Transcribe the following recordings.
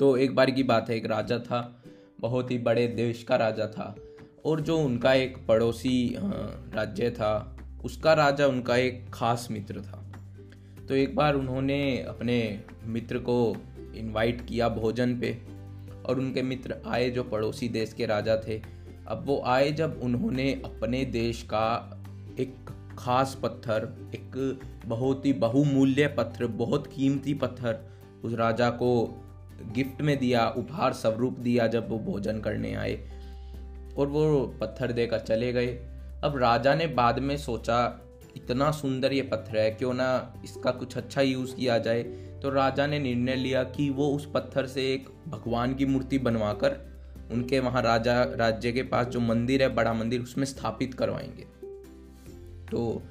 तो एक बार की बात है, एक राजा था, बहुत ही बड़े देश का राजा था, और जो उनका एक पड़ोसी राज्य था, उसका राजा उनका एक खास मित्र था। तो एक बार उन्होंने अपने मित्र को इनवाइट किया भोजन पे, और उनके मित्र आए जो पड़ोसी देश के राजा थे। अब वो आए जब उन्होंने अपने देश का एक खास पत्थर, एक बहुत ही बहुमूल्य पत्थर, बहुत कीमती पत्थर उस राजा को गिफ्ट में दिया, उपहार स्वरूप दिया जब वो भोजन करने आए और वो पत्थर देकर चले गए। अब राजा ने बाद में सोचा, इतना सुंदर ये पत्थर है, क्यों ना इसका कुछ अच्छा यूज़ किया जाए? तो राजा ने निर्णय लिया कि वो उस पत्थर से एक भगवान की मूर्ति बनवाकर उनके वहाँ राजा, राज्य के पास जो मंदिर है, बड़ा मंदिर, उसमें स्थापित करवाएँगे। तो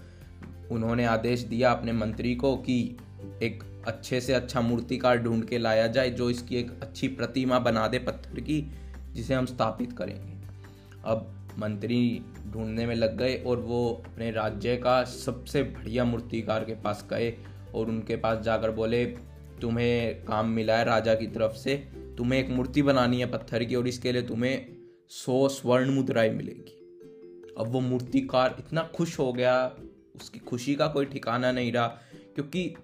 उन्होंने आदेश दिया अपने मंत्री को कि एक अच्छे से अच्छा मूर्तिकार ढूंढ के लाया जाए, जो इसकी एक अच्छी प्रतिमा बना दे पत्थर की, जिसे हम स्थापित करेंगे। अब मंत्री ढूँढने में लग गए और वो अपने राज्य का सबसे बढ़िया मूर्तिकार के पास गए और उनके पास जाकर बोले, तुम्हें काम मिला है राजा की तरफ़ से, तुम्हें एक मूर्ति बनानी है पत्थर की और इसके लिए तुम्हें सौ स्वर्ण मुद्राएँ मिलेगी। अब वो मूर्तिकार इतना खुश हो गया, उसकी खुशी का कोई ठिकाना नहीं रहा, क्योंकि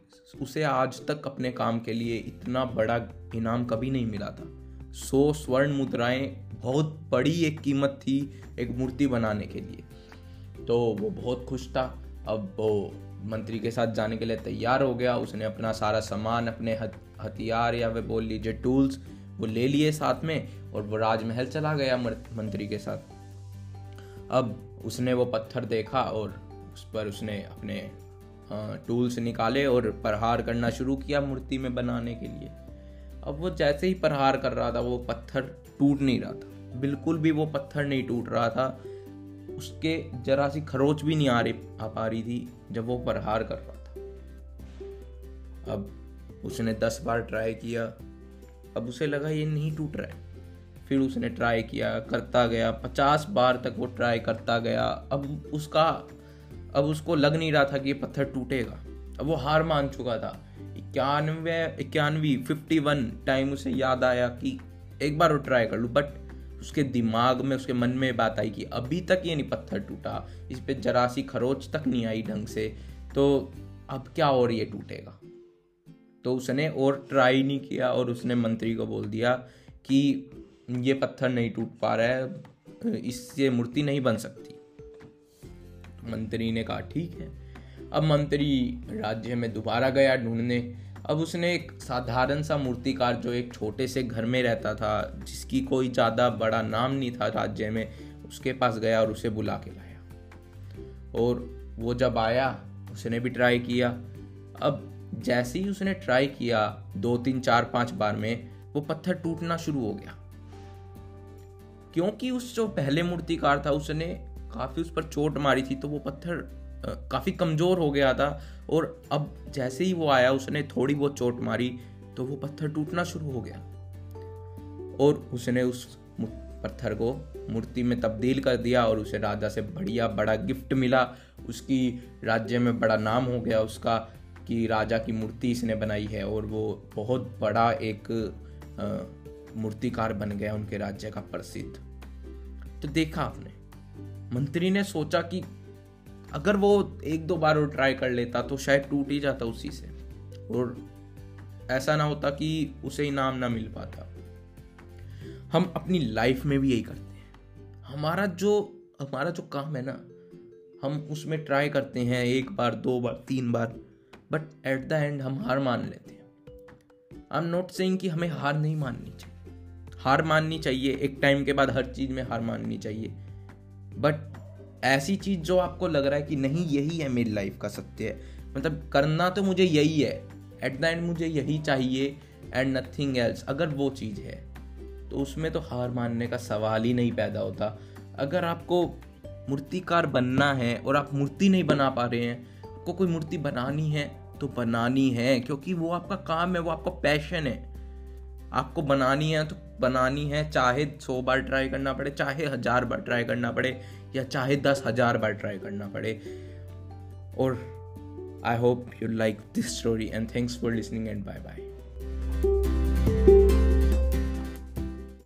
उसे आज तक अपने काम के लिए इतना बड़ा इनाम कभी नहीं मिला था। सौ स्वर्ण मुद्राएँ बहुत बड़ी एक कीमत थी एक मूर्ति बनाने के लिए। तो वो बहुत खुश था। अब वो मंत्री के साथ जाने के लिए तैयार हो गया। उसने अपना सारा सामान, अपने हथियार या वे बोल लीजिए टूल्स, वो ले लिए साथ में और वो राजमहल चला गया मंत्री के साथ। अब उसने वो पत्थर देखा और उस पर उसने अपने टूल्स निकाले और प्रहार करना शुरू किया मूर्ति में बनाने के लिए। अब वो जैसे ही प्रहार कर रहा था, वो पत्थर टूट नहीं रहा था। बिल्कुल भी वो पत्थर नहीं टूट रहा था। उसके जरा सी खरोच भी नहीं आ रही, आ पा रही थी जब वो प्रहार कर रहा था। अब उसने दस बार ट्राई किया। अब उसे लगा ये नहीं टूट रहा है। फिर उसने ट्राई किया, करता गया। पचास बार तक वो ट्राई करता गया। अब उसका अब उसको लग नहीं रहा था कि ये पत्थर टूटेगा। अब वो हार मान चुका था। इक्यानवे, इक्यानवी फिफ्टी वन टाइम उसे याद आया कि एक बार वो ट्राई कर लूँ बट उसके दिमाग में, उसके मन में बात आई कि अभी तक ये नहीं पत्थर टूटा। इस पर जरा सी खरोच तक नहीं आई ढंग से। तो अब क्या और ये टूटेगा? तो उसने और ट्राई नहीं किया और उसने मंत्री को बोल दिया कि ये पत्थर नहीं टूट पा रहा है, इससे मूर्ति नहीं बन सकती। मंत्री ने कहा, ठीक है। अब मंत्री राज्य में दोबारा गया ढूँढने। अब उसने एक साधारण सा मूर्तिकार जो एक छोटे से घर में रहता था, जिसकी कोई ज़्यादा बड़ा नाम नहीं था राज्य में, उसके पास गया और उसे बुला के लाया। और वो जब आया, उसने भी ट्राई किया। अब जैसे ही उसने ट्राई किया, दो तीन चार पाँच बार में, वो पत्थर टूटना शुरू हो गया। क्योंकि उस जो पहले मूर्तिकार था, उसने काफ़ी उस पर चोट मारी थी तो वो पत्थर काफ़ी कमज़ोर हो गया था और अब जैसे ही वो आया, उसने थोड़ी बहुत चोट मारी तो वो पत्थर टूटना शुरू हो गया। और उसने उस पत्थर को मूर्ति में तब्दील कर दिया और उसे राजा से बढ़िया बड़ा गिफ्ट मिला। उसकी राज्य में बड़ा नाम हो गया उसका कि राजा की मूर्ति इसने बनाई है और वो बहुत बड़ा एक मूर्तिकार बन गया, उनके राज्य का प्रसिद्ध। तो देखा आपने मंत्री ने सोचा कि अगर वो एक दो बार वो ट्राई कर लेता तो शायद टूट ही जाता उसी से। और ऐसा ना होता कि उसे इनाम ना मिल पाता। हम अपनी लाइफ में भी यही करते हैं। हमारा जो हमारा जो काम है ना, हम उसमें ट्राई करते हैं एक बार, दो बार, तीन बार बट एट द एंड हम हार मान लेते हैं। आई एम नॉट सेइंग कि हमें हार नहीं माननी चाहिए। हार माननी चाहिए, एक टाइम के बाद हर चीज़ में हार माननी चाहिए। बट ऐसी चीज़ जो आपको लग रहा है कि नहीं, यही है मेरी लाइफ का सत्य है। मतलब करना तो मुझे यही है। एट द एंड मुझे यही चाहिए एंड नथिंग एल्स अगर वो चीज़ है तो उसमें तो हार मानने का सवाल ही नहीं पैदा होता। अगर आपको मूर्तिकार बनना है और आप मूर्ति नहीं बना पा रहे हैं, आपको कोई मूर्ति बनानी है तो बनानी है, क्योंकि वो आपका काम है, वो आपका पैशन है। आपको बनानी है तो बनानी है, चाहे सौ बार ट्राई करना पड़े, चाहे हज़ार बार ट्राई करना पड़े, या चाहे दस हज़ार बार ट्राई करना पड़े। और I hope you like this story and thanks for listening and bye bye